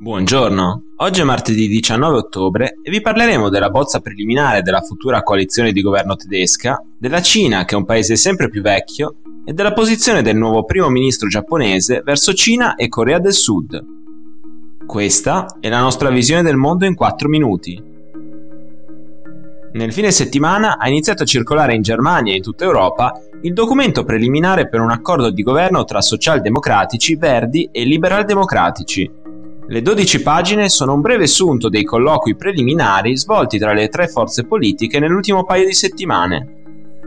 Buongiorno, oggi è martedì 19 ottobre e vi parleremo della bozza preliminare della futura coalizione di governo tedesca, della Cina che è un paese sempre più vecchio e della posizione del nuovo primo ministro giapponese verso Cina e Corea del Sud. Questa è la nostra visione del mondo in 4 minuti. Nel fine settimana ha iniziato a circolare in Germania e in tutta Europa il documento preliminare per un accordo di governo tra socialdemocratici, verdi e liberaldemocratici, le 12 pagine sono un breve sunto dei colloqui preliminari svolti tra le tre forze politiche nell'ultimo paio di settimane.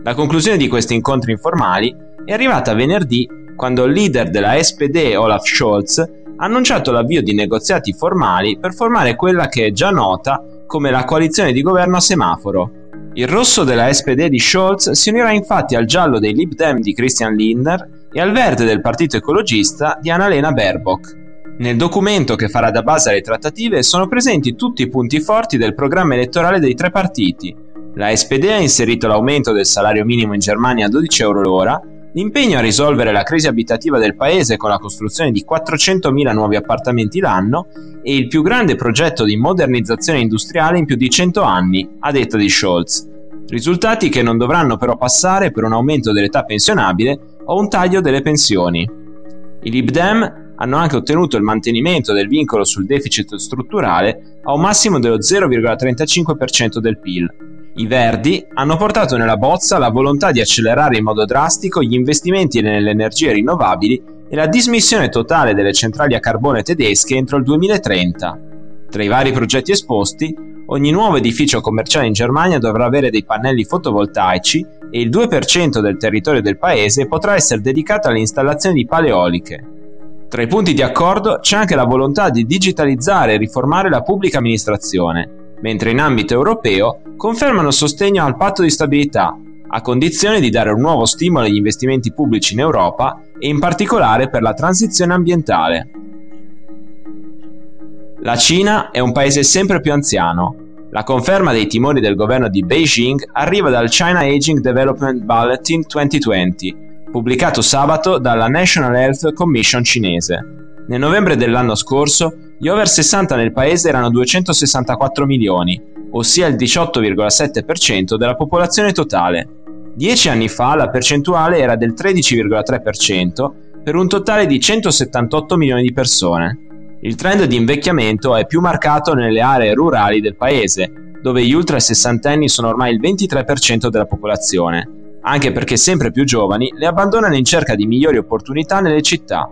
La conclusione di questi incontri informali è arrivata venerdì quando il leader della SPD Olaf Scholz ha annunciato l'avvio di negoziati formali per formare quella che è già nota come la coalizione di governo a semaforo. Il rosso della SPD di Scholz si unirà infatti al giallo dei Lib Dem di Christian Lindner e al verde del partito ecologista di Annalena Baerbock. Nel documento che farà da base alle trattative sono presenti tutti i punti forti del programma elettorale dei tre partiti. La SPD ha inserito l'aumento del salario minimo in Germania a 12 euro l'ora, l'impegno a risolvere la crisi abitativa del paese con la costruzione di 400.000 nuovi appartamenti l'anno e il più grande progetto di modernizzazione industriale in più di 100 anni, a detta di Scholz. Risultati che non dovranno però passare per un aumento dell'età pensionabile o un taglio delle pensioni. I Lib Dem hanno anche ottenuto il mantenimento del vincolo sul deficit strutturale a un massimo dello 0,35% del PIL. I Verdi hanno portato nella bozza la volontà di accelerare in modo drastico gli investimenti nelle energie rinnovabili e la dismissione totale delle centrali a carbone tedesche entro il 2030. Tra i vari progetti esposti, ogni nuovo edificio commerciale in Germania dovrà avere dei pannelli fotovoltaici e il 2% del territorio del paese potrà essere dedicato all'installazione di pale eoliche. Tra i punti di accordo c'è anche la volontà di digitalizzare e riformare la pubblica amministrazione, mentre in ambito europeo confermano sostegno al patto di stabilità, a condizione di dare un nuovo stimolo agli investimenti pubblici in Europa e in particolare per la transizione ambientale. La Cina è un paese sempre più anziano. La conferma dei timori del governo di Beijing arriva dal China Aging Development Bulletin 2020, pubblicato sabato dalla National Health Commission cinese. Nel novembre dell'anno scorso, gli over 60 nel paese erano 264 milioni, ossia il 18,7% della popolazione totale. Dieci anni fa la percentuale era del 13,3% per un totale di 178 milioni di persone. Il trend di invecchiamento è più marcato nelle aree rurali del paese, dove gli ultra sessantenni sono ormai il 23% della popolazione, anche perché sempre più giovani le abbandonano in cerca di migliori opportunità nelle città.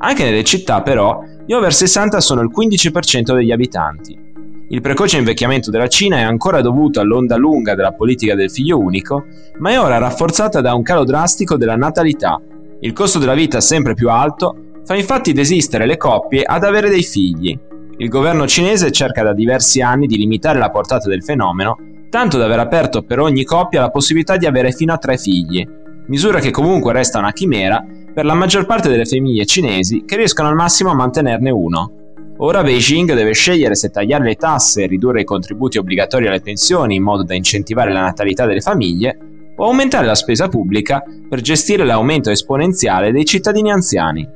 Anche nelle città, però, gli over 60 sono il 15% degli abitanti. Il precoce invecchiamento della Cina è ancora dovuto all'onda lunga della politica del figlio unico, ma è ora rafforzata da un calo drastico della natalità. Il costo della vita sempre più alto fa infatti desistere le coppie ad avere dei figli. Il governo cinese cerca da diversi anni di limitare la portata del fenomeno tanto da aver aperto per ogni coppia la possibilità di avere fino a tre figli, misura che comunque resta una chimera per la maggior parte delle famiglie cinesi che riescono al massimo a mantenerne uno. Ora Beijing deve scegliere se tagliare le tasse e ridurre i contributi obbligatori alle pensioni in modo da incentivare la natalità delle famiglie o aumentare la spesa pubblica per gestire l'aumento esponenziale dei cittadini anziani.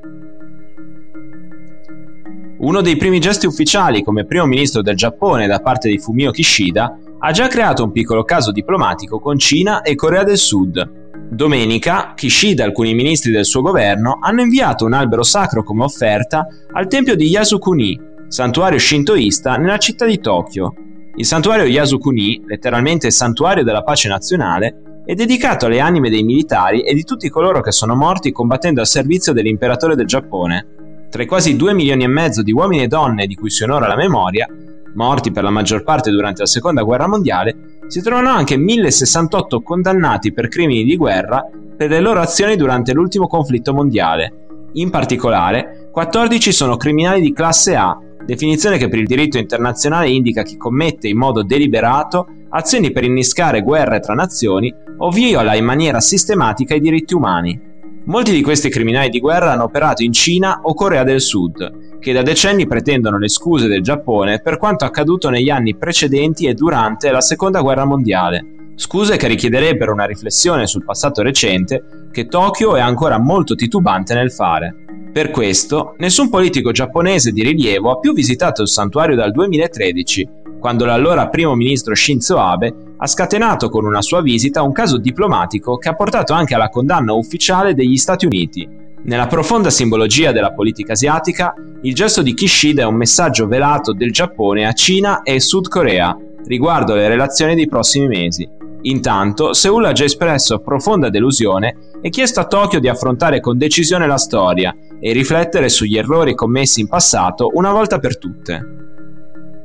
Uno dei primi gesti ufficiali come primo ministro del Giappone da parte di Fumio Kishida ha già creato un piccolo caso diplomatico con Cina e Corea del Sud. Domenica, Kishida e alcuni ministri del suo governo hanno inviato un albero sacro come offerta al tempio di Yasukuni, santuario shintoista nella città di Tokyo. Il santuario Yasukuni, letteralmente santuario della pace nazionale, è dedicato alle anime dei militari e di tutti coloro che sono morti combattendo al servizio dell'imperatore del Giappone. Tra i quasi 2 milioni e mezzo di uomini e donne di cui si onora la memoria, morti per la maggior parte durante la seconda guerra mondiale, si trovano anche 1068 condannati per crimini di guerra per le loro azioni durante l'ultimo conflitto mondiale. In particolare, 14 sono criminali di classe A, definizione che per il diritto internazionale indica chi commette in modo deliberato azioni per innescare guerre tra nazioni o viola in maniera sistematica i diritti umani. Molti di questi criminali di guerra hanno operato in Cina o Corea del Sud, che da decenni pretendono le scuse del Giappone per quanto accaduto negli anni precedenti e durante la Seconda Guerra Mondiale. Scuse che richiederebbero una riflessione sul passato recente che Tokyo è ancora molto titubante nel fare. Per questo, nessun politico giapponese di rilievo ha più visitato il santuario dal 2013, quando l'allora primo ministro Shinzo Abe ha scatenato con una sua visita un caso diplomatico che ha portato anche alla condanna ufficiale degli Stati Uniti. Nella profonda simbologia della politica asiatica, il gesto di Kishida è un messaggio velato del Giappone a Cina e Sud Corea riguardo le relazioni dei prossimi mesi. Intanto, Seoul ha già espresso profonda delusione e chiesto a Tokyo di affrontare con decisione la storia e riflettere sugli errori commessi in passato una volta per tutte.